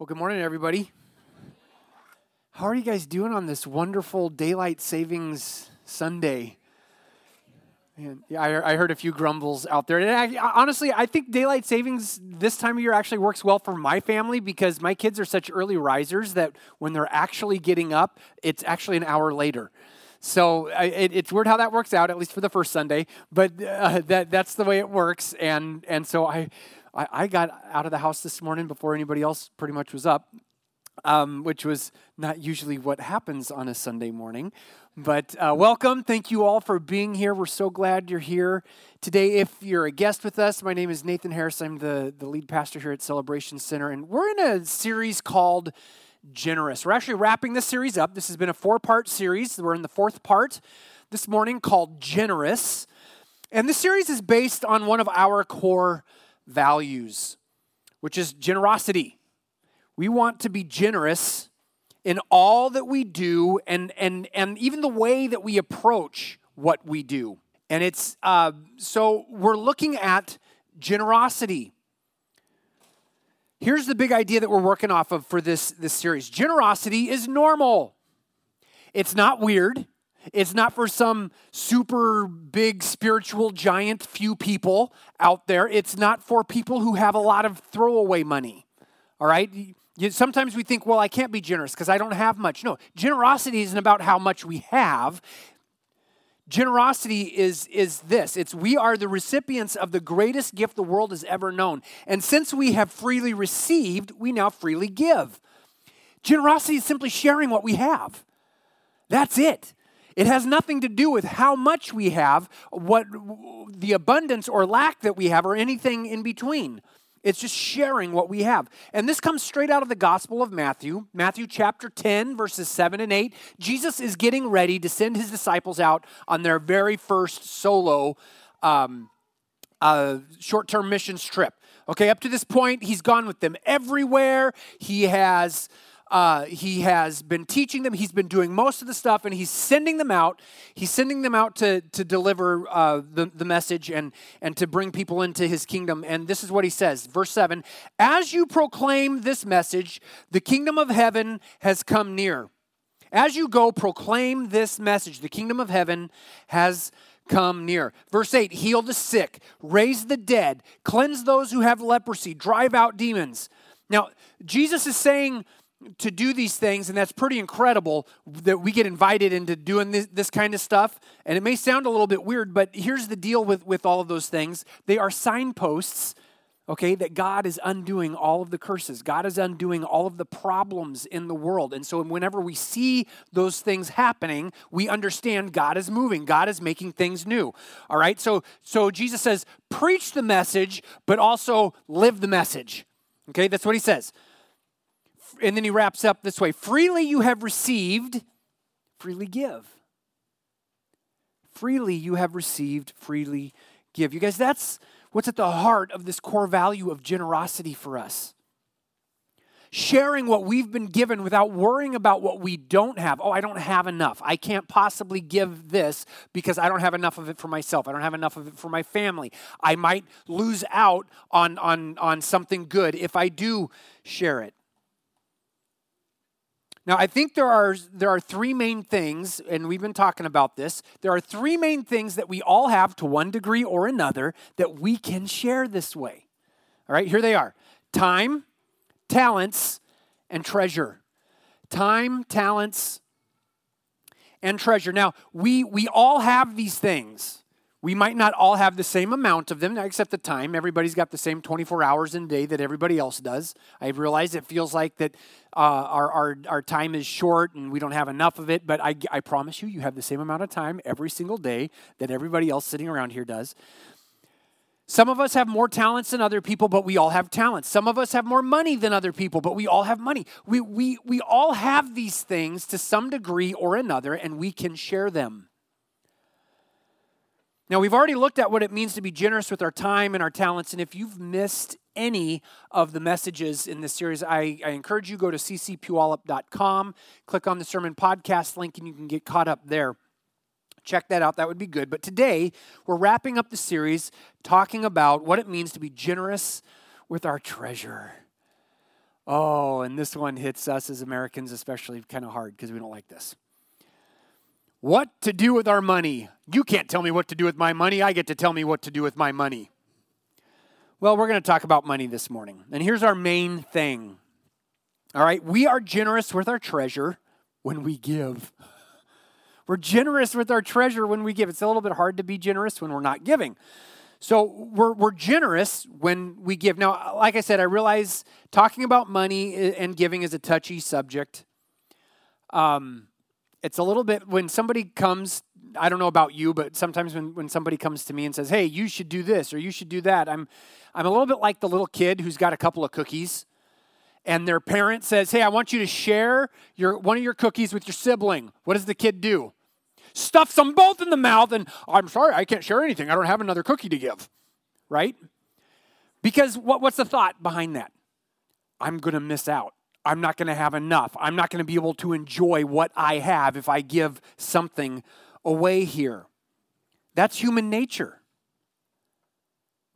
Well, good morning, everybody. How are you guys doing on this wonderful daylight savings Sunday? And yeah, I, I heard a few grumbles out there. And I, honestly, I think daylight savings this time of year actually works well for my family because my kids are such early risers that when they're actually getting up, it's actually an hour later. So it, it's weird how that works out, at least for the first Sunday. But uh, that that's the way it works. And and so I I, I got out of the house this morning before anybody else pretty much was up, um, which was not usually what happens on a Sunday morning. But uh, welcome. Thank you all for being here. We're so glad you're here today. If you're a guest with us, my name is Nathan Harris. I'm the, the lead pastor here at Celebration Center. And we're in a series called Generous. We're actually wrapping this series up. This has been a four part series. We're in the fourth part this morning called Generous. And this series is based on one of our core values, which is generosity. We want to be generous in all that we do and, and, and even the way that we approach what we do. And it's uh, so we're looking at generosity. Here's the big idea that we're working off of for this, this series generosity is normal, it's not weird, it's not for some super big spiritual giant few people out there. It's not for people who have a lot of throwaway money. All right? Sometimes we think, well, I can't be generous because I don't have much. No, generosity isn't about how much we have. Generosity is, is this it's we are the recipients of the greatest gift the world has ever known. And since we have freely received, we now freely give. Generosity is simply sharing what we have. That's it. It has nothing to do with how much we have, what the abundance or lack that we have, or anything in between. It's just sharing what we have. And this comes straight out of the Gospel of Matthew, Matthew chapter 10, verses 7 and 8. Jesus is getting ready to send his disciples out on their very first solo um, uh, short term missions trip. Okay, up to this point, he's gone with them everywhere. He has uh, he has been teaching them. He's been doing most of the stuff, and he's sending them out. He's sending them out to, to deliver uh, the, the message and, and to bring people into his kingdom. And this is what he says, verse 7 As you proclaim this message, the kingdom of heaven has come near. As you go, proclaim this message. The kingdom of heaven has come near. Verse 8 Heal the sick, raise the dead, cleanse those who have leprosy, drive out demons. Now, Jesus is saying to do these things, and that's pretty incredible that we get invited into doing this, this, kind of stuff. And it may sound a little bit weird, but here's the deal with, with all of those things they are signposts, okay, that God is undoing all of the curses. God is undoing all of the problems in the world. And so whenever we see those things happening, we understand God is moving, God is making things new. All right, so, so Jesus says, preach the message, but also live the message. Okay, that's what he says and then he wraps up this way freely you have received, freely give. Freely you have received, freely give. You guys, that's what's at the heart of this core value of generosity for us. Sharing what we've been given without worrying about what we don't have. Oh, I don't have enough. I can't possibly give this because I don't have enough of it for myself. I don't have enough of it for my family. I might lose out on, on, on something good if I do share it. Now, I think there are, there are three main things, and we've been talking about this. There are three main things that we all have to one degree or another that we can share this way. All right, here they are time, talents, and treasure. Time, talents, and treasure. Now, we, we all have these things. We might not all have the same amount of them, except the time. Everybody's got the same 24 hours in a day that everybody else does. I realize it feels like that uh, our, our, our time is short and we don't have enough of it, but I, I promise you, you have the same amount of time every single day that everybody else sitting around here does. Some of us have more talents than other people, but we all have talents. Some of us have more money than other people, but we all have money. We, we, we all have these things to some degree or another, and we can share them. Now, we've already looked at what it means to be generous with our time and our talents. And if you've missed any of the messages in this series, I, I encourage you go to ccpuyallup.com, click on the sermon podcast link, and you can get caught up there. Check that out, that would be good. But today, we're wrapping up the series talking about what it means to be generous with our treasure. Oh, and this one hits us as Americans especially kind of hard because we don't like this. What to do with our money? You can't tell me what to do with my money. I get to tell me what to do with my money. Well, we're going to talk about money this morning. And here's our main thing. All right, we are generous with our treasure when we give. We're generous with our treasure when we give. It's a little bit hard to be generous when we're not giving. So we're, we're generous when we give. Now, like I said, I realize talking about money and giving is a touchy subject. Um, it's a little bit when somebody comes, I don't know about you, but sometimes when, when somebody comes to me and says, hey, you should do this or you should do that, I'm, I'm a little bit like the little kid who's got a couple of cookies and their parent says, hey, I want you to share your, one of your cookies with your sibling. What does the kid do? stuffs them both in the mouth, and I'm sorry, I can't share anything. I don't have another cookie to give, right? Because what, what's the thought behind that? I'm going to miss out. I'm not going to have enough. I'm not going to be able to enjoy what I have if I give something away here. That's human nature,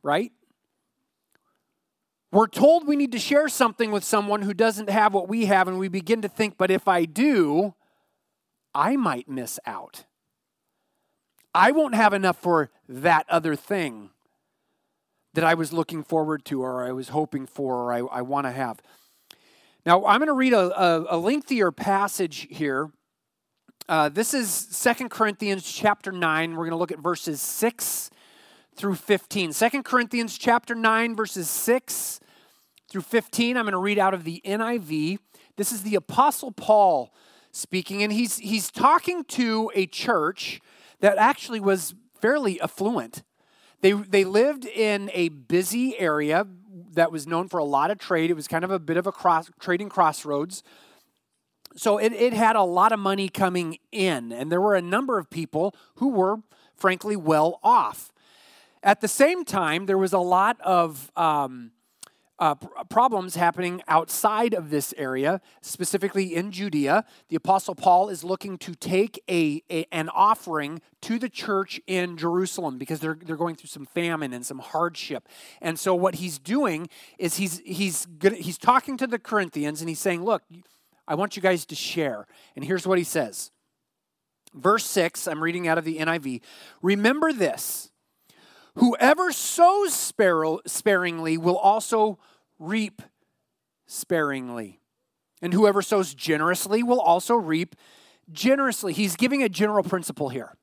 right? We're told we need to share something with someone who doesn't have what we have, and we begin to think, but if I do, I might miss out. I won't have enough for that other thing that I was looking forward to or I was hoping for or I, I want to have. Now, I'm going to read a, a, a lengthier passage here. Uh, this is Second Corinthians chapter 9. We're going to look at verses 6 through 15. 2 Corinthians chapter 9, verses 6 through 15. I'm going to read out of the NIV. This is the Apostle Paul speaking, and he's, he's talking to a church that actually was fairly affluent. They, they lived in a busy area that was known for a lot of trade. It was kind of a bit of a cross, trading crossroads. So it, it had a lot of money coming in, and there were a number of people who were, frankly, well off. At the same time, there was a lot of um, uh, problems happening outside of this area, specifically in Judea. The Apostle Paul is looking to take a, a, an offering to the church in Jerusalem because they're, they're going through some famine and some hardship. And so what he's doing is he's, he's, gonna, he's talking to the Corinthians and he's saying, Look, I want you guys to share. And here's what he says. Verse 6, I'm reading out of the NIV. Remember this Whoever sows sparingly will also reap sparingly. And whoever sows generously will also reap generously. He's giving a general principle here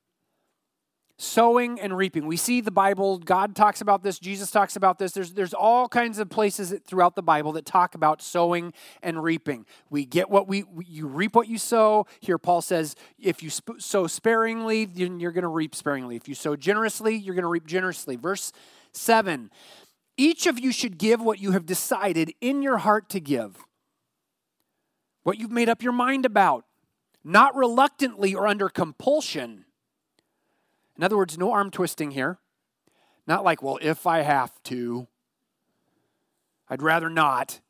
sowing and reaping. We see the Bible, God talks about this, Jesus talks about this. There's, there's all kinds of places throughout the Bible that talk about sowing and reaping. We get what we, you reap what you sow. Here, Paul says, if you sp- sow sparingly, then you're going to reap sparingly. If you sow generously, you're going to reap generously. Verse 7 Each of you should give what you have decided in your heart to give, what you've made up your mind about, not reluctantly or under compulsion in other words, no arm twisting here. Not like, well, if I have to, I'd rather not.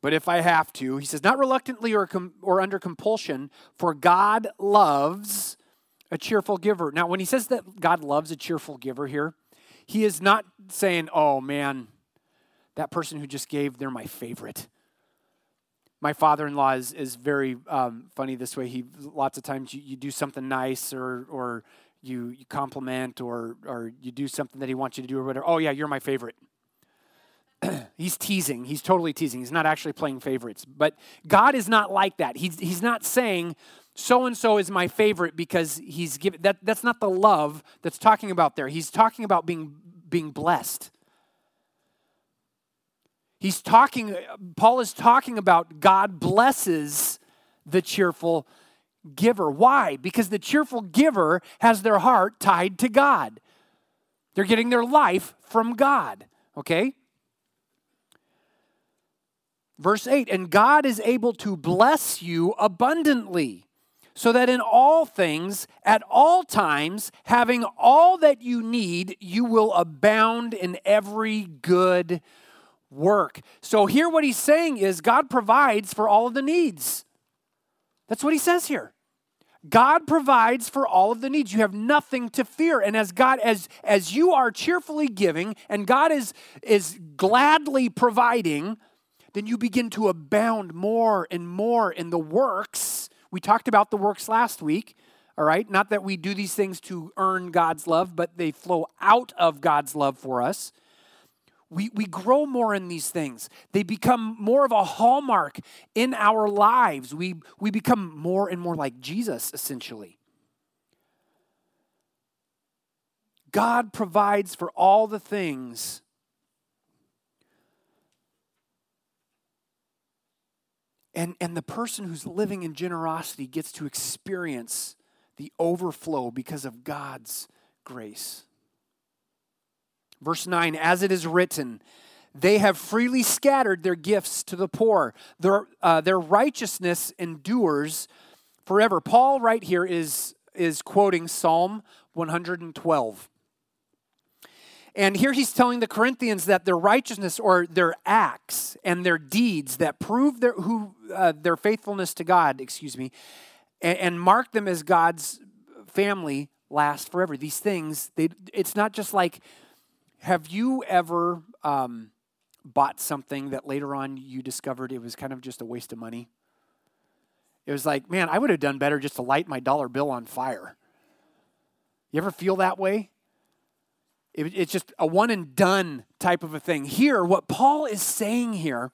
But if I have to, he says, not reluctantly or, com- or under compulsion, for God loves a cheerful giver. Now, when he says that God loves a cheerful giver here, he is not saying, oh man, that person who just gave, they're my favorite. My father in law is, is very um, funny this way. He Lots of times you, you do something nice or, or you, you compliment or, or you do something that he wants you to do or whatever. Oh, yeah, you're my favorite. he's teasing. He's totally teasing. He's not actually playing favorites. But God is not like that. He's, he's not saying, so and so is my favorite because he's given that that's not the love that's talking about there. He's talking about being being blessed. He's talking Paul is talking about God blesses the cheerful giver. Why? Because the cheerful giver has their heart tied to God. They're getting their life from God, okay? Verse 8, and God is able to bless you abundantly, so that in all things, at all times, having all that you need, you will abound in every good work. So, here what he's saying is God provides for all of the needs. That's what he says here. God provides for all of the needs. You have nothing to fear. And as God, as, as you are cheerfully giving and God is, is gladly providing, then you begin to abound more and more in the works. We talked about the works last week, all right? Not that we do these things to earn God's love, but they flow out of God's love for us. We, we grow more in these things. They become more of a hallmark in our lives. We, we become more and more like Jesus, essentially. God provides for all the things And, and the person who's living in generosity gets to experience the overflow because of God's grace. Verse 9, as it is written, they have freely scattered their gifts to the poor. Their, uh, their righteousness endures forever. Paul, right here, is, is quoting Psalm 112. And here he's telling the Corinthians that their righteousness or their acts and their deeds that prove their, who, uh, their faithfulness to God, excuse me, and, and, mark them as God's family last forever. These things, they, it's not just like, have you ever um, bought something that later on you discovered it was kind of just a waste of money? It was like, man, I would have done better just to light my dollar bill on fire. You ever feel that way? It, it's just a one and done type of a thing. Here, what Paul is saying here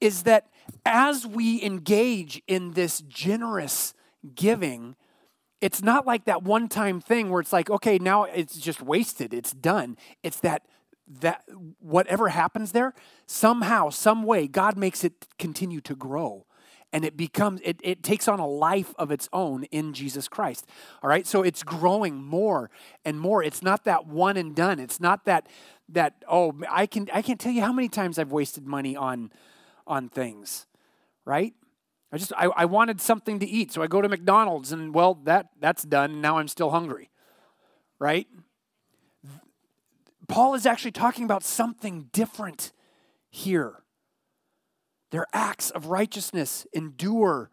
is that as we engage in this generous giving, it's not like that one time thing where it's like, okay, now it's just wasted, it's done. It's that that whatever happens there, somehow, some way, God makes it continue to grow. And it becomes it, it takes on a life of its own in jesus christ. All right? So it's growing more and more. It's not that one and done. It's not that that oh i can i can't tell you how many times i've wasted money on on things right i just i, I wanted something to eat so i go to mcdonald's and well that that's done now i'm still hungry right? Paul is actually talking about something different here. Their acts of righteousness endure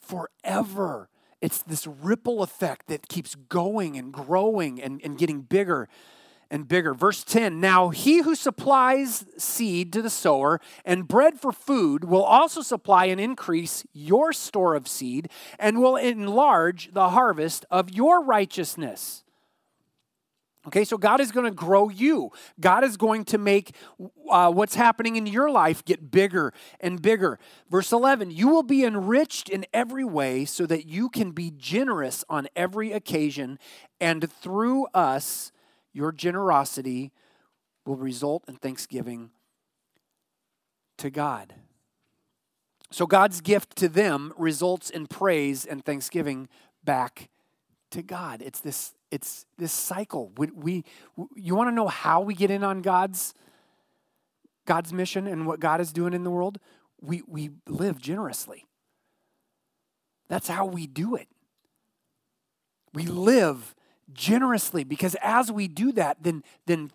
forever. It's this ripple effect that keeps going and growing and, and getting bigger and bigger. Verse 10 Now he who supplies seed to the sower and bread for food will also supply and increase your store of seed and will enlarge the harvest of your righteousness. Okay, so God is going to grow you. God is going to make uh, what's happening in your life get bigger and bigger. Verse 11, you will be enriched in every way so that you can be generous on every occasion, and through us, your generosity will result in thanksgiving to God. So God's gift to them results in praise and thanksgiving back to God. It's this it's this cycle. We, we you want to know how we get in on God's God's mission and what God is doing in the world? We we live generously. That's how we do it. We live generously because as we do that, then then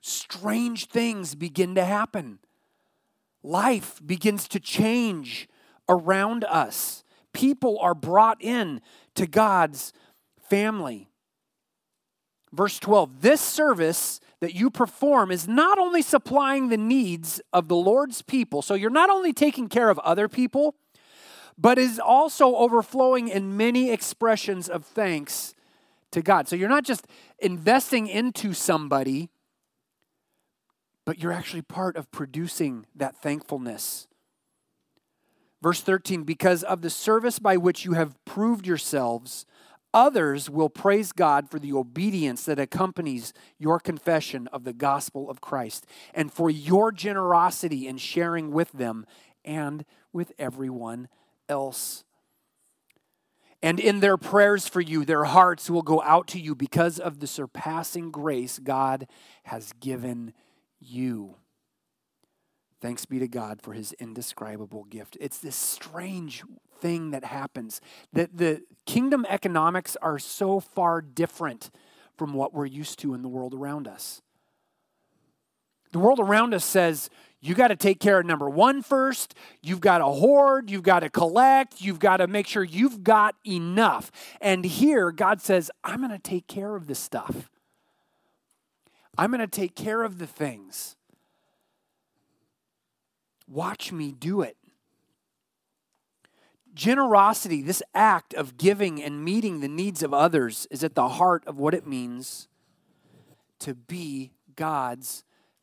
strange things begin to happen. Life begins to change around us. People are brought in to God's family. Verse 12 This service that you perform is not only supplying the needs of the Lord's people, so you're not only taking care of other people, but is also overflowing in many expressions of thanks to God. So you're not just investing into somebody, but you're actually part of producing that thankfulness. Verse 13, because of the service by which you have proved yourselves Others will praise God for the obedience that accompanies your confession of the gospel of Christ and for your generosity in sharing with them and with everyone else. And in their prayers for you, their hearts will go out to you because of the surpassing grace God has given you. Thanks be to God for his indescribable gift. It's this strange thing that happens that the kingdom economics are so far different from what we're used to in the world around us. The world around us says, you got to take care of number one first. You've got to hoard. You've got to collect. You've got to make sure you've got enough. And here, God says, I'm going to take care of this stuff. I'm going to take care of the things Watch me do it. Generosity, this act of giving and meeting the needs of others, is at the heart of what it means to be God's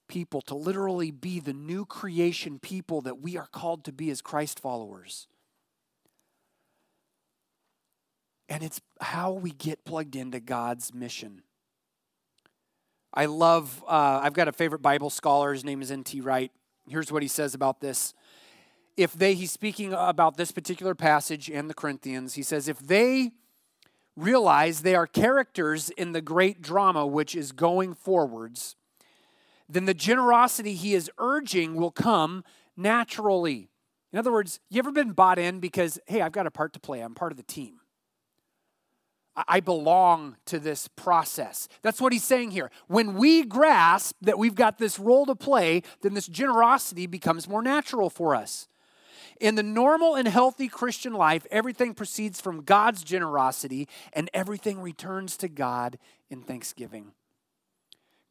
people, to literally be the new creation people that we are called to be as Christ followers. And it's how we get plugged into God's mission. I love, uh, I've got a favorite Bible scholar. His name is N.T. Wright. Here's what he says about this. If they, he's speaking about this particular passage and the Corinthians, he says, if they realize they are characters in the great drama which is going forwards, then the generosity he is urging will come naturally. In other words, you ever been bought in because, hey, I've got a part to play, I'm part of the team? I belong to this process. That's what he's saying here. When we grasp that we've got this role to play, then this generosity becomes more natural for us. In the normal and healthy Christian life, everything proceeds from God's generosity and everything returns to God in thanksgiving.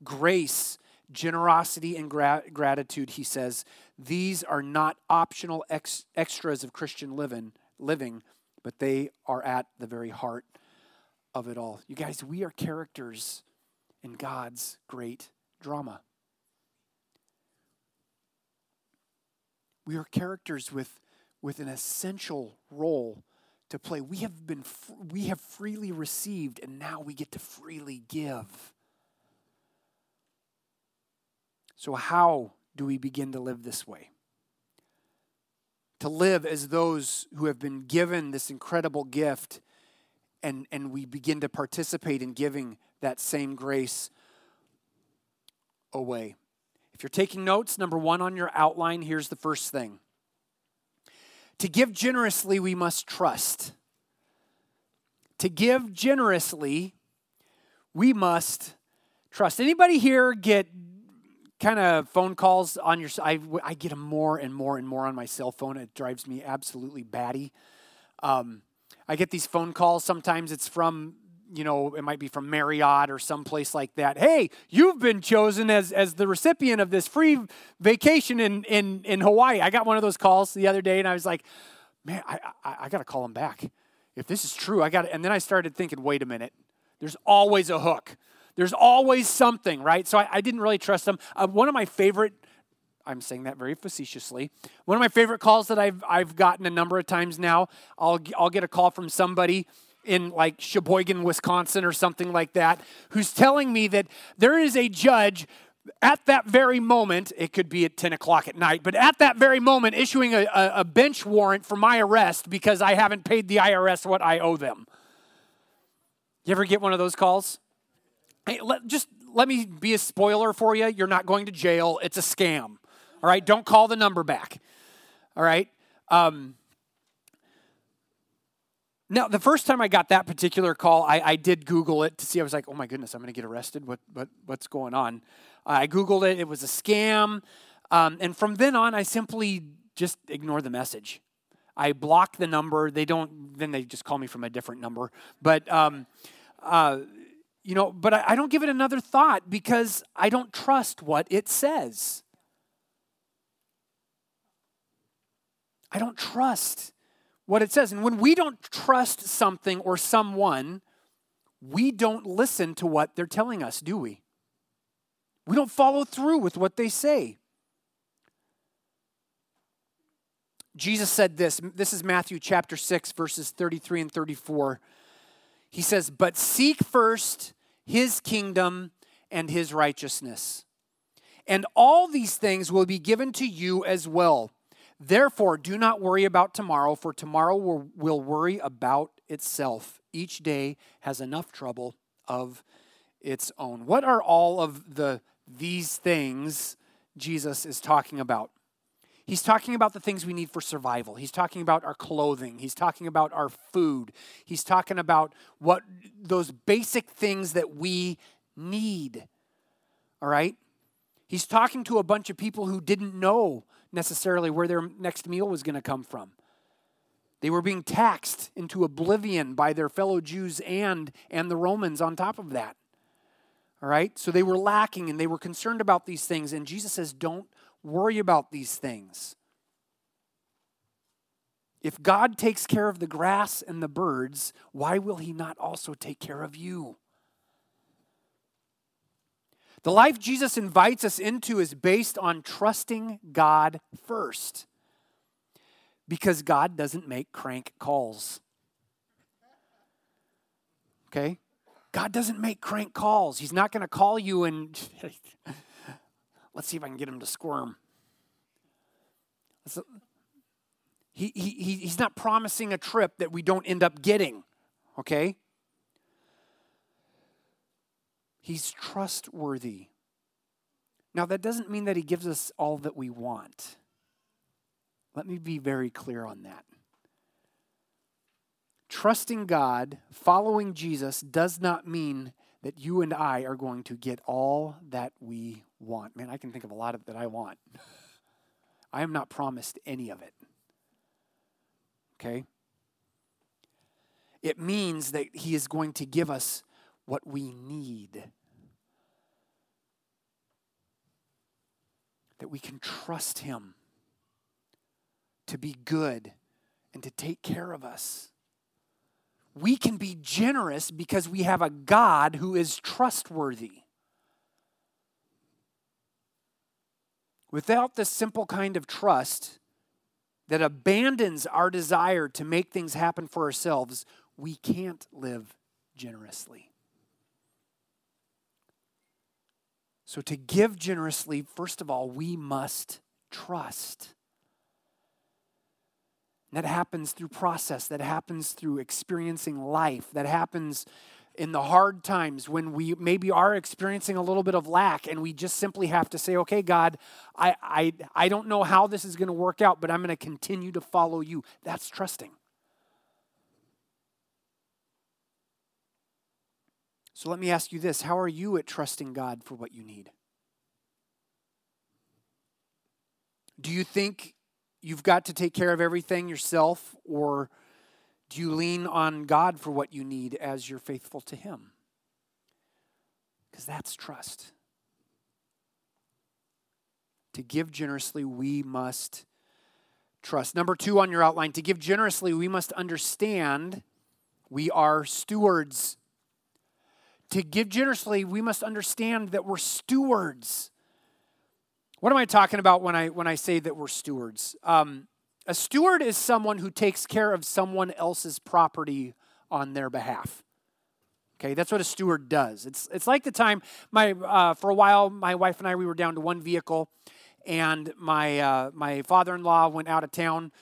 Grace, generosity, and gra- gratitude, he says, these are not optional ex- extras of Christian living, living, but they are at the very heart of it all. You guys, we are characters in God's great drama. We are characters with, with an essential role to play. We have been we have freely received and now we get to freely give. So how do we begin to live this way? To live as those who have been given this incredible gift and, and we begin to participate in giving that same grace away. If you're taking notes, number one on your outline, here's the first thing. To give generously, we must trust. To give generously, we must trust. Anybody here get kind of phone calls on your I, I get them more and more and more on my cell phone. It drives me absolutely batty. Um, I get these phone calls. Sometimes it's from, you know, it might be from Marriott or someplace like that. Hey, you've been chosen as, as the recipient of this free vacation in, in, in Hawaii. I got one of those calls the other day and I was like, man, I, I, I got to call them back. If this is true, I got. And then I started thinking, wait a minute, there's always a hook. There's always something, right? So I, I didn't really trust them. Uh, one of my favorite I'm saying that very facetiously. One of my favorite calls that I've, I've gotten a number of times now, I'll, I'll get a call from somebody in like Sheboygan, Wisconsin, or something like that, who's telling me that there is a judge at that very moment, it could be at 10 o'clock at night, but at that very moment, issuing a, a, a bench warrant for my arrest because I haven't paid the IRS what I owe them. You ever get one of those calls? Let, just let me be a spoiler for you. You're not going to jail. It's a scam. All right, don't call the number back. All right. Um, now, the first time I got that particular call, I, I, did Google it to see. I was like, "Oh my goodness, I'm going to get arrested. What, what, what's going on?" I Googled it. It was a scam, um, and from then on, I simply just ignore the message. I block the number. They don't. Then they just call me from a different number. But um, uh, you know, but I, I don't give it another thought because I don't trust what it says. I don't trust what it says. And when we don't trust something or someone, we don't listen to what they're telling us, do we? We don't follow through with what they say. Jesus said this. This is Matthew chapter 6, verses 33 and 34. He says, But seek first his kingdom and his righteousness, and all these things will be given to you as well. Therefore, do not worry about tomorrow, for tomorrow will, worry about itself. Each day has enough trouble of its own. What are all of the these things Jesus is talking about? He's talking about the things we need for survival. He's talking about our clothing. He's talking about our food. He's talking about what those basic things that we need. All right? He's talking to a bunch of people who didn't know necessarily where their next meal was going to come from. They were being taxed into oblivion by their fellow Jews and, and the Romans on top of that. All right? So they were lacking and they were concerned about these things. And Jesus says, don't worry about these things. If God takes care of the grass and the birds, why will He not also take care of you? The life Jesus invites us into is based on trusting God first because God doesn't make crank calls. Okay? God doesn't make crank calls. He's not going to call you and let's see if I can get him to squirm. He, he, he's not promising a trip that we don't end up getting, okay? He's trustworthy. Now, that doesn't mean that he gives us all that we want. Let me be very clear on that. Trusting God, following Jesus, does not mean that you and I are going to get all that we want. Man, I can think of a lot of that I want. I am not promised any of it. Okay? It means that He is going to give us what we need. That we can trust Him to be good and to take care of us. We can be generous because we have a God who is trustworthy. Without this simple kind of trust that abandons our desire to make things happen for ourselves, we can't live generously. So, to give generously, first of all, we must trust. That happens through process, that happens through experiencing life, that happens in the hard times when we maybe are experiencing a little bit of lack and we just simply have to say, okay, God, I, I, I don't know how this is going to work out, but I'm going to continue to follow you. That's trusting. So let me ask you this How are you at trusting God for what you need? Do you think you've got to take care of everything yourself, or do you lean on God for what you need as you're faithful to Him? Because that's trust. To give generously, we must trust. Number two on your outline to give generously, we must understand we are stewards. To give generously, we must understand that we're stewards. What am I talking about when I when I say that we're stewards? Um, a steward is someone who takes care of someone else's property on their behalf. Okay, that's what a steward does. It's it's like the time my uh, for a while my wife and I we were down to one vehicle, and my uh, my father in law went out of town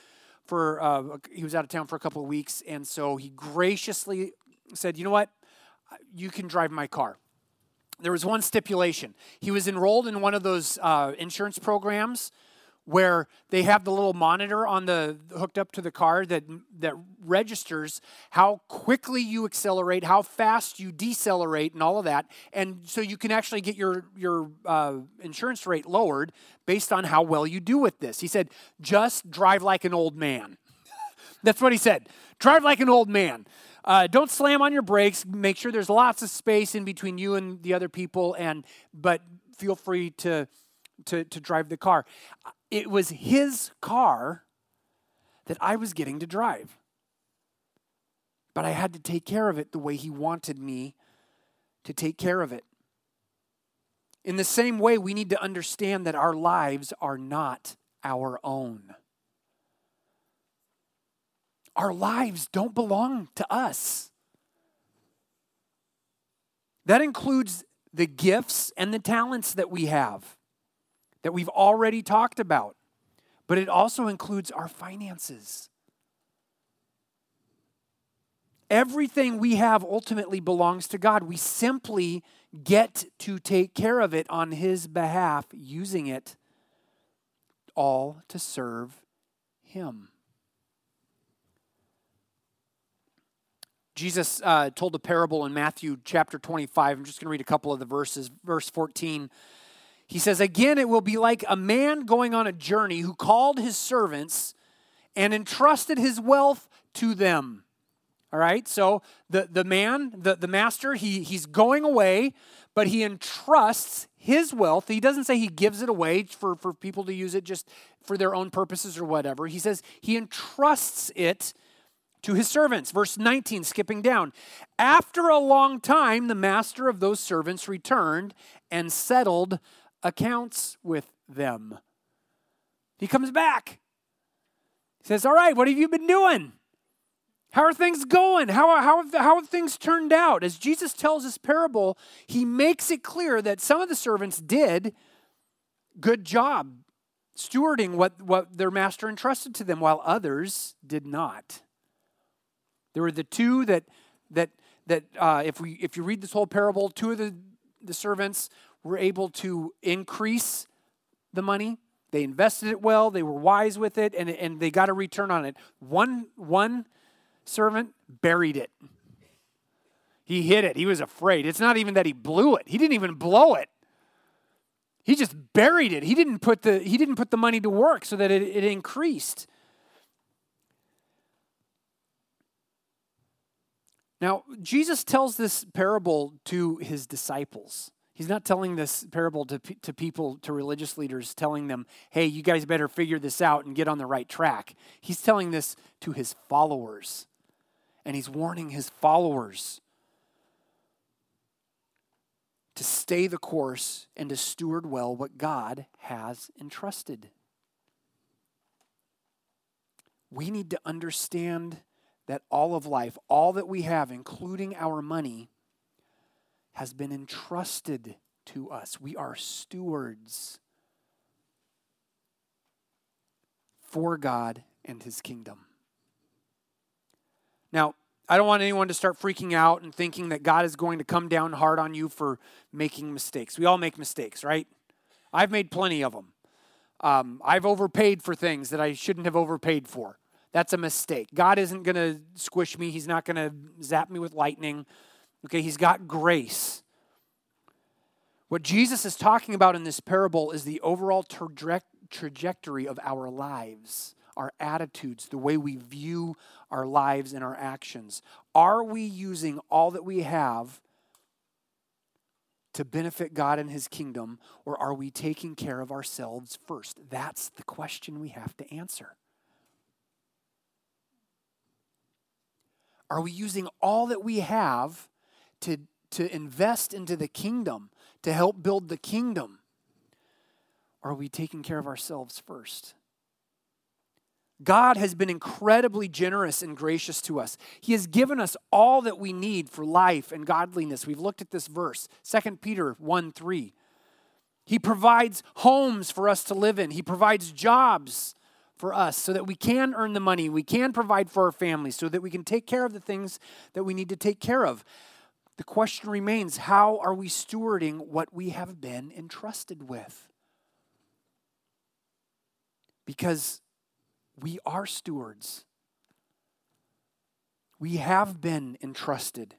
for uh, he was out of town for a couple of weeks, and so he graciously said, "You know what? You can drive my car." There was one stipulation. He was enrolled in one of those uh, insurance programs where they have the little monitor on the hooked up to the car that that registers how quickly you accelerate, how fast you decelerate, and all of that. And so you can actually get your your uh, insurance rate lowered based on how well you do with this. He said, "Just drive like an old man." That's what he said. Drive like an old man. Uh, don't slam on your brakes. Make sure there's lots of space in between you and the other people, and but feel free to to, to drive the car. It was his car that I was getting to drive, but I had to take care of it the way he wanted me to take care of it. In the same way, we need to understand that our lives are not our own. Our lives don't belong to us. That includes the gifts and the talents that we have, that we've already talked about, but it also includes our finances. Everything we have ultimately belongs to God. We simply get to take care of it on His behalf, using it all to serve Him. Jesus uh, told a parable in Matthew chapter 25. I'm just going to read a couple of the verses. Verse 14. He says, Again, it will be like a man going on a journey who called his servants and entrusted his wealth to them. All right, so the, the man, the, the master, he, he's going away, but he entrusts his wealth. He doesn't say he gives it away for, for people to use it just for their own purposes or whatever. He says he entrusts it to his servants. Verse 19, skipping down. After a long time, the master of those servants returned and settled accounts with them. He comes back. He says, All right, what have you been doing? How are things going? How, how, have, how have things turned out? As Jesus tells this parable, he makes it clear that some of the servants did good job stewarding what, what their master entrusted to them, while others did not. There were the two that that that uh, if we if you read this whole parable, two of the, the servants were able to increase the money. They invested it well, they were wise with it, and, and they got a return on it. One one servant buried it. He hid it. He was afraid. It's not even that he blew it. He didn't even blow it. He just buried it. He didn't put the, he didn't put the money to work so that it, it increased. Now, Jesus tells this parable to his disciples. He's not telling this parable to, to people, to religious leaders, telling them, hey, you guys better figure this out and get on the right track. He's telling this to his followers and he's warning his followers to stay the course and to steward well what God has entrusted. We need to understand that all of life, all that we have, including our money, has been entrusted to us. We are stewards for God and His kingdom. Now, I don't want anyone to start freaking out and thinking that God is going to come down hard on you for making mistakes. We all make mistakes, right? I've made plenty of them. Um, I've overpaid for things that I shouldn't have overpaid for. That's a mistake. God isn't going to squish me, He's not going to zap me with lightning. Okay, He's got grace. What Jesus is talking about in this parable is the overall tra- trajectory of our lives our attitudes, the way we view our lives and our actions. Are we using all that we have to benefit God and His kingdom, or are we taking care of ourselves first? That's the question we have to answer. Are we using all that we have to, to invest into the kingdom, to help build the kingdom? Or are we taking care of ourselves first? God has been incredibly generous and gracious to us. He has given us all that we need for life and godliness. We've looked at this verse, 2 Peter 1 3. He provides homes for us to live in, He provides jobs for us so that we can earn the money, we can provide for our families, so that we can take care of the things that we need to take care of. The question remains how are we stewarding what we have been entrusted with? Because we are stewards. We have been entrusted.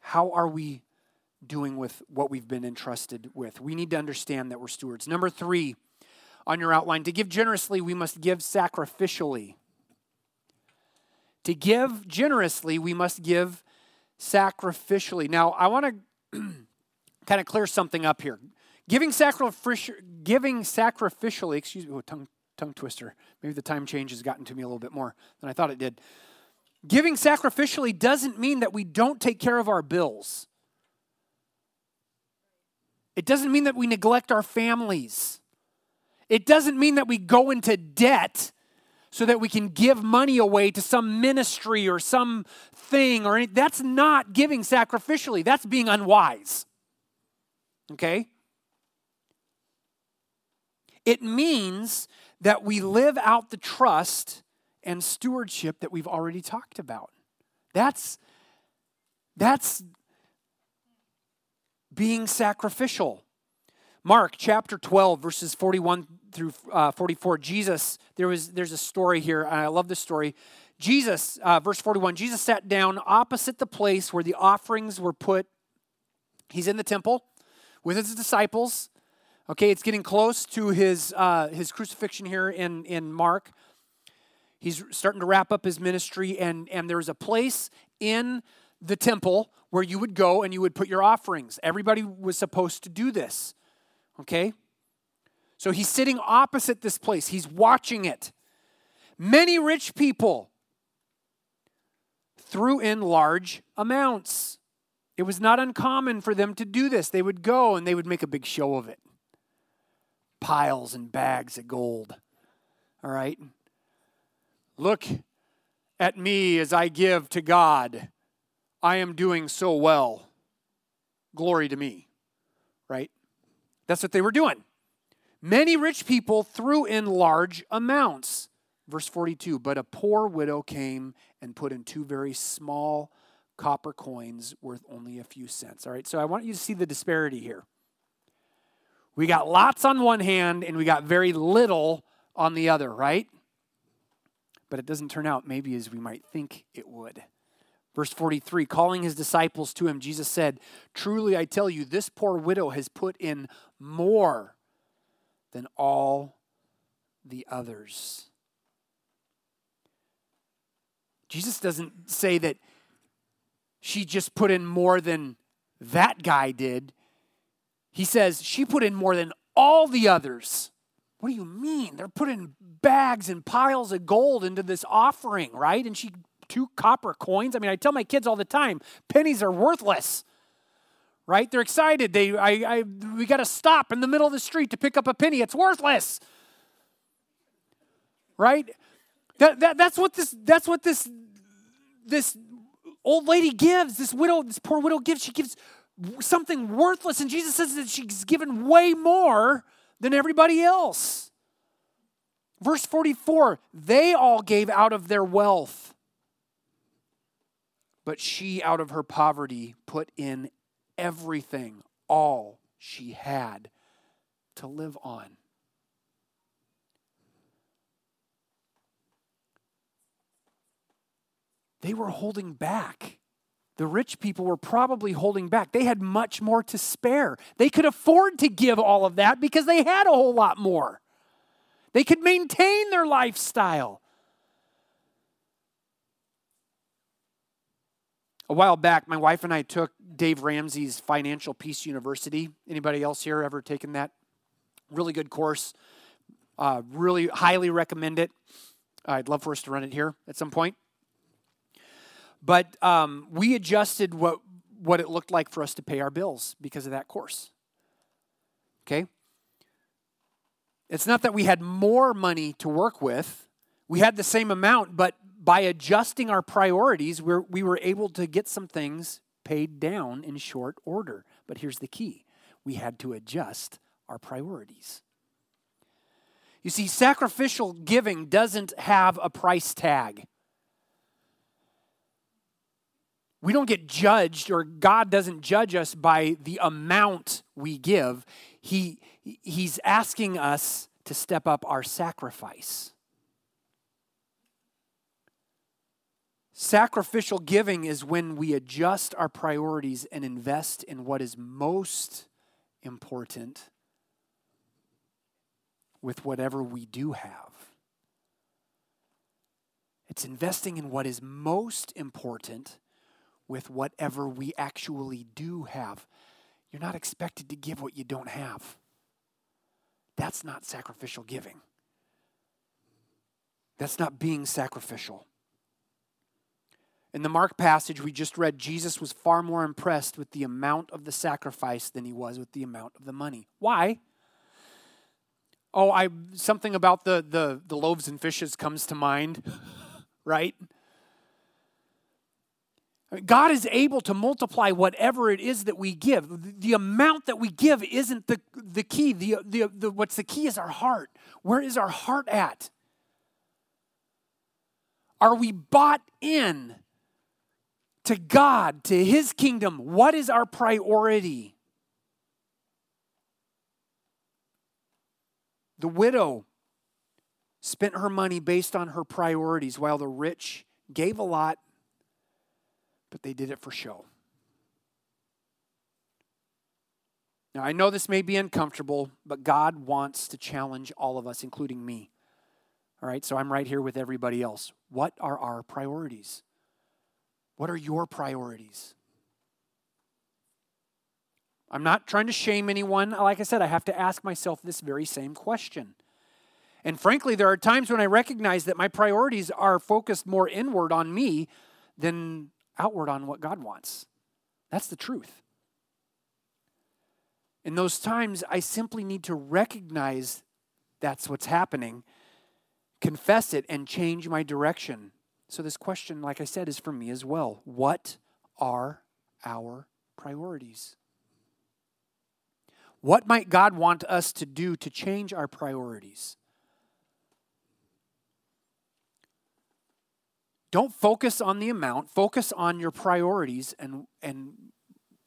How are we doing with what we've been entrusted with? We need to understand that we're stewards. Number three on your outline to give generously, we must give sacrificially. To give generously, we must give sacrificially. Now, I want to kind of clear something up here. Giving, giving sacrificially, excuse me, oh, tongue tongue twister. Maybe the time change has gotten to me a little bit more than I thought it did. Giving sacrificially doesn't mean that we don't take care of our bills. It doesn't mean that we neglect our families. It doesn't mean that we go into debt so that we can give money away to some ministry or some thing or any, that's not giving sacrificially. That's being unwise. Okay? It means that we live out the trust and stewardship that we've already talked about. That's that's being sacrificial. Mark chapter 12 verses 41 through uh, 44 Jesus there was there's a story here I love this story. Jesus uh, verse 41 Jesus sat down opposite the place where the offerings were put. He's in the temple with his disciples Okay, it's getting close to his, uh, his crucifixion here in, in Mark. He's starting to wrap up his ministry, and, and there's a place in the temple where you would go and you would put your offerings. Everybody was supposed to do this. Okay? So he's sitting opposite this place, he's watching it. Many rich people threw in large amounts. It was not uncommon for them to do this. They would go and they would make a big show of it piles and bags of gold. All right? Look at me as I give to God. I am doing so well. Glory to me. Right? That's what they were doing. Many rich people threw in large amounts. Verse 42 But a poor widow came and put in two very small copper coins worth only a few cents. All right, so I want you to see the disparity here. We got lots on one hand and we got very little on the other, right? But it doesn't turn out maybe as we might think it would. Verse 43 Calling his disciples to him, Jesus said, Truly I tell you, this poor widow has put in more than all the others. Jesus doesn't say that she just put in more than that guy did. He says she put in more than all the others. What do you mean? They're putting bags and piles of gold into this offering, right? And she two copper coins. I mean, I tell my kids all the time, pennies are worthless. Right? They're excited. They I, I we got to stop in the middle of the street to pick up a penny. It's worthless. Right? That, that, that's what this that's what this this old lady gives, this widow, this poor widow gives. She gives something worthless. And Jesus says that she's given way more than everybody else. Verse 44 they all gave out of their wealth, but she, out of her poverty, put in everything, all she had to live on. they were holding back. The rich people were probably holding back. They had much more to spare. They could afford to give all of that because they had a whole lot more. They could maintain their lifestyle. A while back, my wife and I took Dave Ramsey's Financial Peace University. Anybody else here ever taken that? Really good course. Uh, really highly recommend it. I'd love for us to run it here at some point. But um, we adjusted what, what it looked like for us to pay our bills because of that course. Okay? It's not that we had more money to work with, we had the same amount, but by adjusting our priorities, we're, we were able to get some things paid down in short order. But here's the key we had to adjust our priorities. You see, sacrificial giving doesn't have a price tag. We don't get judged, or God doesn't judge us by the amount we give. He, he's asking us to step up our sacrifice. Sacrificial giving is when we adjust our priorities and invest in what is most important with whatever we do have. It's investing in what is most important with whatever we actually do have. You're not expected to give what you don't have. That's not sacrificial giving. That's not being sacrificial. In the Mark passage we just read, Jesus was far more impressed with the amount of the sacrifice than he was with the amount of the money. Why? Oh, I something about the the, the loaves and fishes comes to mind, right? God is able to multiply whatever it is that we give. The amount that we give isn't the, the key. The, the, the, what's the key is our heart. Where is our heart at? Are we bought in to God, to His kingdom? What is our priority? The widow spent her money based on her priorities, while the rich gave a lot but they did it for show. Now, I know this may be uncomfortable, but God wants to challenge all of us, including me. All right, so I'm right here with everybody else. What are our priorities? What are your priorities? I'm not trying to shame anyone. Like I said, I have to ask myself this very same question. And frankly, there are times when I recognize that my priorities are focused more inward on me than outward on what God wants. That's the truth. In those times, I simply need to recognize that's what's happening, confess it, and change my direction. So, this question, like I said, is for me as well. What are our priorities? What might God want us to do to change our priorities? Don't focus on the amount, focus on your priorities and, and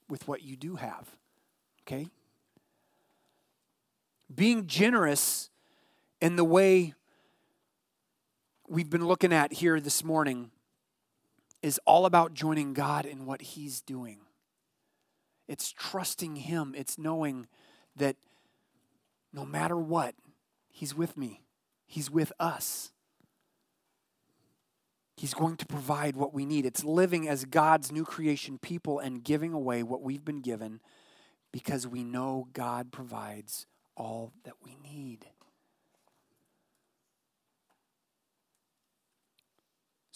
with what you do have. Okay? Being generous in the way we've been looking at here this morning is all about joining God in what He's doing. It's trusting Him, it's knowing that no matter what, He's with me, He's with us. He's going to provide what we need. It's living as God's new creation people and giving away what we've been given because we know God provides all that we need.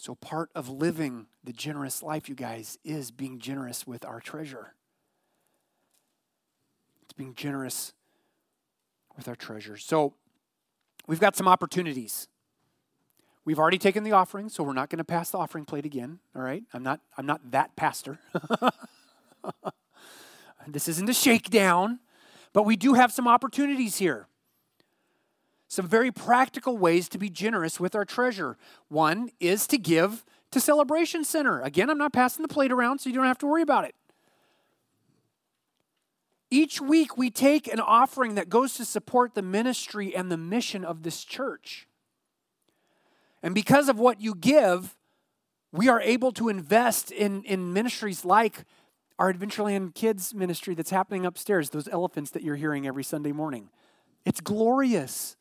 So, part of living the generous life, you guys, is being generous with our treasure. It's being generous with our treasure. So, we've got some opportunities We've already taken the offering, so we're not going to pass the offering plate again. All right? I'm not, I'm not that pastor. this isn't a shakedown, but we do have some opportunities here. Some very practical ways to be generous with our treasure. One is to give to Celebration Center. Again, I'm not passing the plate around, so you don't have to worry about it. Each week, we take an offering that goes to support the ministry and the mission of this church. And because of what you give, we are able to invest in, in ministries like our Adventureland Kids ministry that's happening upstairs, those elephants that you're hearing every Sunday morning. It's glorious.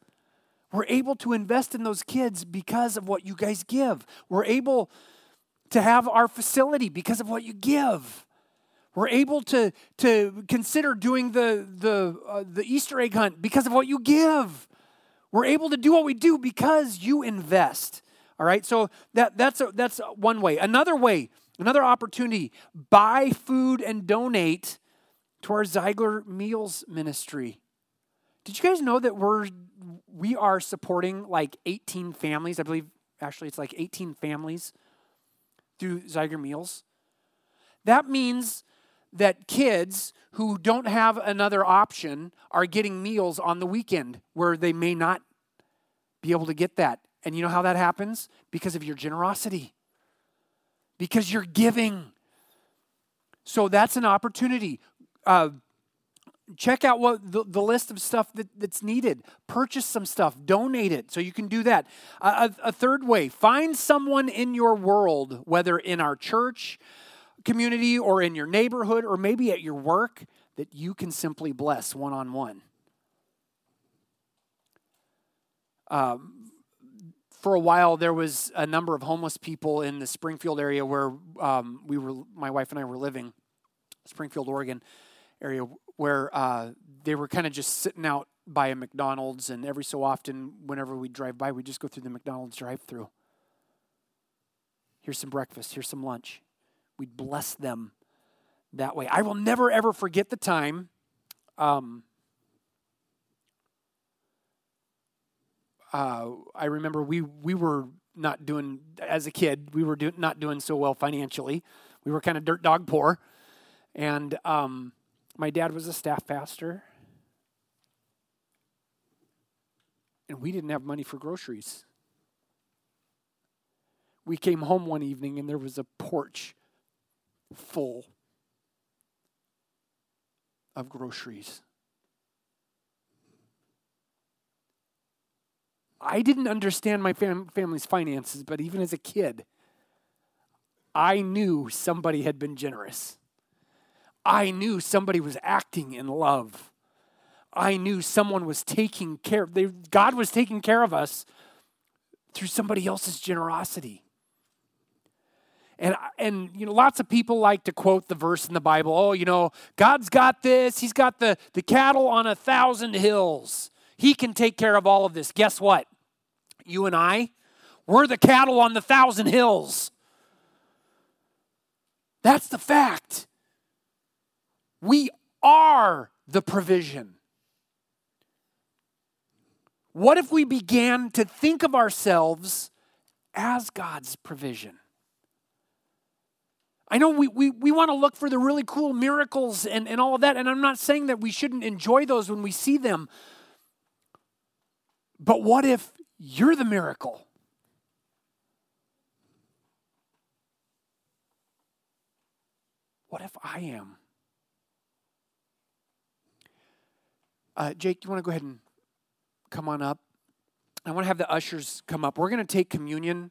We're able to invest in those kids because of what you guys give. We're able to have our facility because of what you give. We're able to, to consider doing the, the, uh, the Easter egg hunt because of what you give. We're able to do what we do because you invest. All right, so that, that's, a, that's one way. Another way, another opportunity buy food and donate to our Zeigler Meals Ministry. Did you guys know that we're we are supporting like 18 families? I believe actually it's like 18 families through Zeigler Meals. That means that kids who don't have another option are getting meals on the weekend where they may not be able to get that. And you know how that happens? Because of your generosity, because you're giving. So that's an opportunity. Uh, check out what the, the list of stuff that, that's needed. Purchase some stuff. Donate it so you can do that. A, a third way find someone in your world whether in our church community or in your neighborhood or maybe at your work that you can simply bless one on one. For a while, there was a number of homeless people in the Springfield area where um, we were, my wife and I were living, Springfield, Oregon area, where uh, they were kind of just sitting out by a McDonald's, and every so often, whenever we drive by, we just go through the McDonald's drive-through. Here's some breakfast. Here's some lunch. We'd bless them that way. I will never, ever forget the time. Um, uh, I remember we, we were not doing, as a kid, we were do, not doing so well financially. We were kind of dirt dog poor. And um, my dad was a staff pastor. And we didn't have money for groceries. We came home one evening and there was a porch full of groceries. I didn't understand my fam- family's finances, but even as a kid, I knew somebody had been generous. I knew somebody was acting in love. I knew someone was taking care. They, God was taking care of us through somebody else's generosity. And, and you know, lots of people like to quote the verse in the Bible, oh, you know, God's got this. He's got the, the cattle on a thousand hills. He can take care of all of this. Guess what? You and I, we're the cattle on the thousand hills. That's the fact. We are the provision. What if we began to think of ourselves as God's provision? I know we, we, we want to look for the really cool miracles and, and all of that, and I'm not saying that we shouldn't enjoy those when we see them. But what if you're the miracle? What if I am? Uh, Jake, you want to go ahead and come on up? I want to have the ushers come up. We're going to take communion,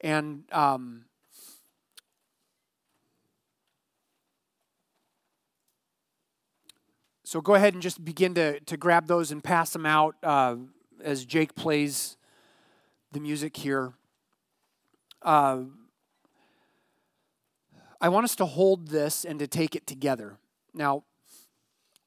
and um, So go ahead and just begin to, to grab those and pass them out uh, as Jake plays the music here. Uh, I want us to hold this and to take it together. Now,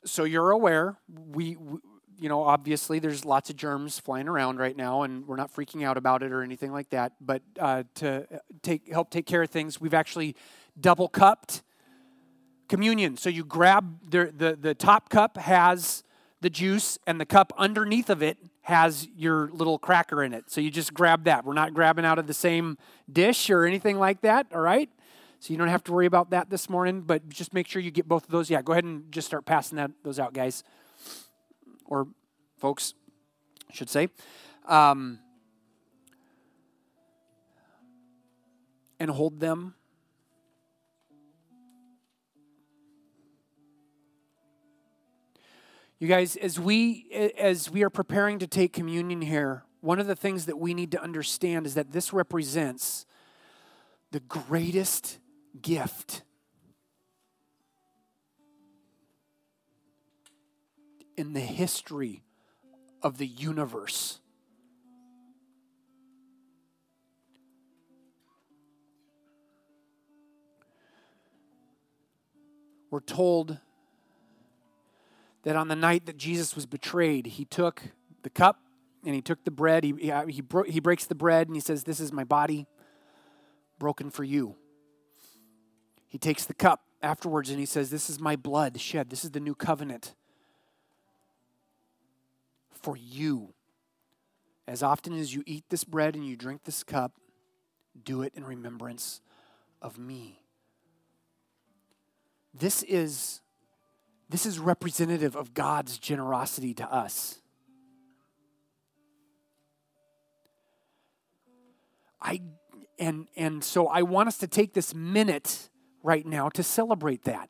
so you're aware, we, we, you know, obviously there's lots of germs flying around right now, and we're not freaking out about it or anything like that. But uh, to take help take care of things, we've actually double cupped communion. So you grab the, the, the top cup has the juice, and the cup underneath of it has your little cracker in it. So you just grab that. We're not grabbing out of the same dish or anything like that, all right? So you don't have to worry about that this morning, but just make sure you get both of those. Yeah, go ahead and just start passing that, those out, guys. Or folks, I should say. Um, and hold them You guys, as we as we are preparing to take communion here, one of the things that we need to understand is that this represents the greatest gift in the history of the universe. We're told that on the night that Jesus was betrayed, he took the cup and he took the bread. He, he, he, bro- he breaks the bread and he says, This is my body broken for you. He takes the cup afterwards and he says, This is my blood shed. This is the new covenant for you. As often as you eat this bread and you drink this cup, do it in remembrance of me. This is this is representative of God's generosity to us. I and and so I want us to take this minute right now to celebrate that.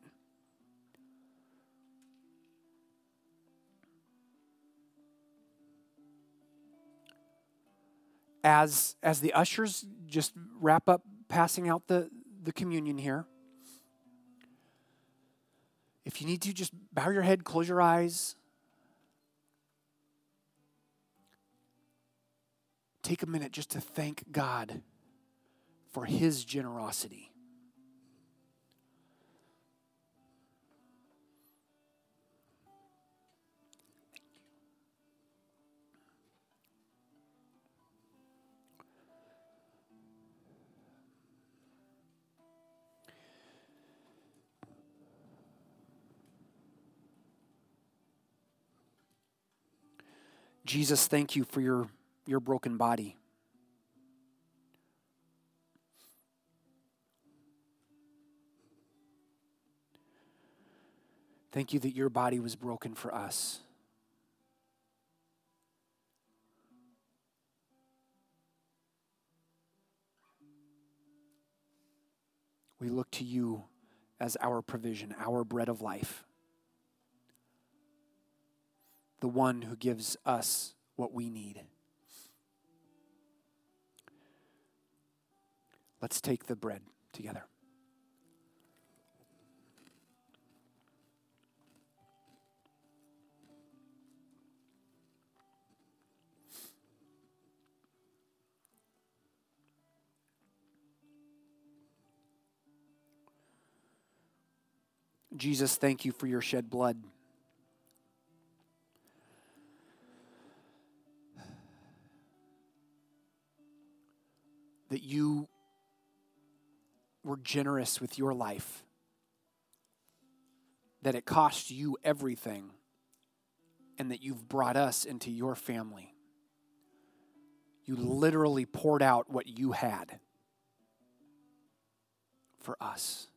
As as the ushers just wrap up passing out the the communion here. If you need to, just bow your head, close your eyes. Take a minute just to thank God for His generosity. Jesus, thank you for your, your broken body. Thank you that your body was broken for us. We look to you as our provision, our bread of life the one who gives us what we need. Let's take the bread together. Jesus, thank you for your shed blood. That you were generous with your life, that it cost you everything, and that you've brought us into your family. You literally poured out what you had for us.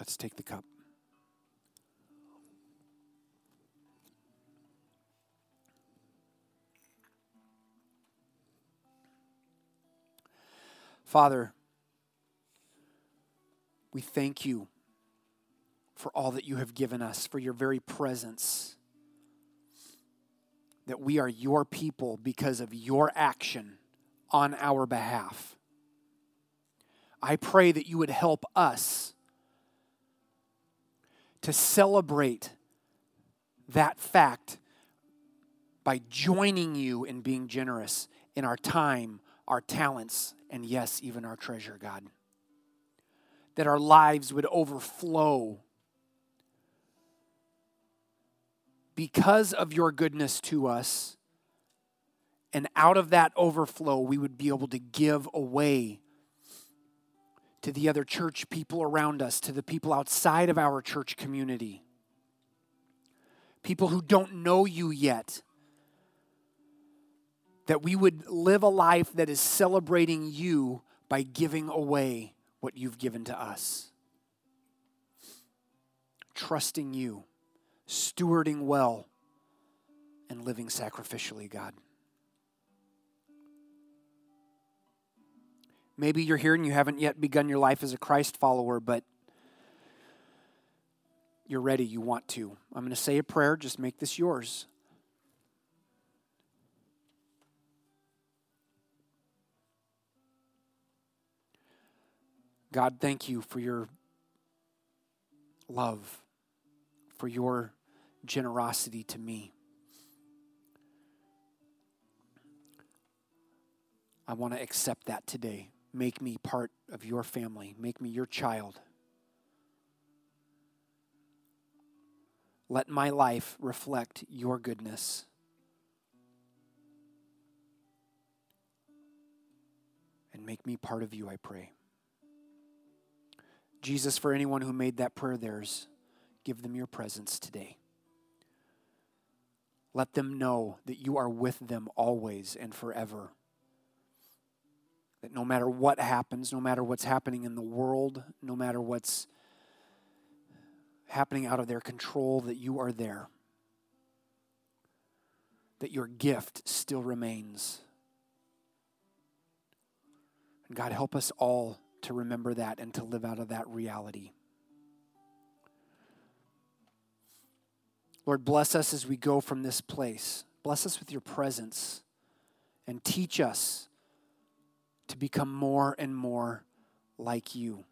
Let's take the cup. Father, we thank you for all that you have given us, for your very presence. That we are your people because of your action on our behalf. I pray that you would help us to celebrate that fact by joining you in being generous in our time, our talents, and yes, even our treasure, God. That our lives would overflow because of your goodness to us. And out of that overflow, we would be able to give away to the other church people around us, to the people outside of our church community, people who don't know you yet that we would live a life that is celebrating you by giving away what you've given to us. Trusting you, stewarding well, and living sacrificially, God. Maybe you're here and you haven't yet begun your life as a Christ follower, but you're ready, you want to. I'm going to say a prayer, just make this yours. God, thank you for your love, for your generosity to me. I want to accept that today. Make me part of your family, make me your child. Let my life reflect your goodness. And make me part of you, I pray. Jesus, for anyone who made that prayer theirs, give them your presence today. Let them know that you are with them always and forever. That no matter what happens, no matter what's happening in the world, no matter what's happening out of their control, that you are there. That your gift still remains. And God, help us all to remember that and to live out of that reality. Lord, bless us as we go from this place. Bless us with your presence and teach us to become more and more like you,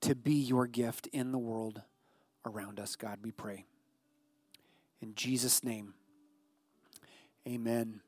to be your gift in the world around us, God, we pray. In Jesus' name, amen.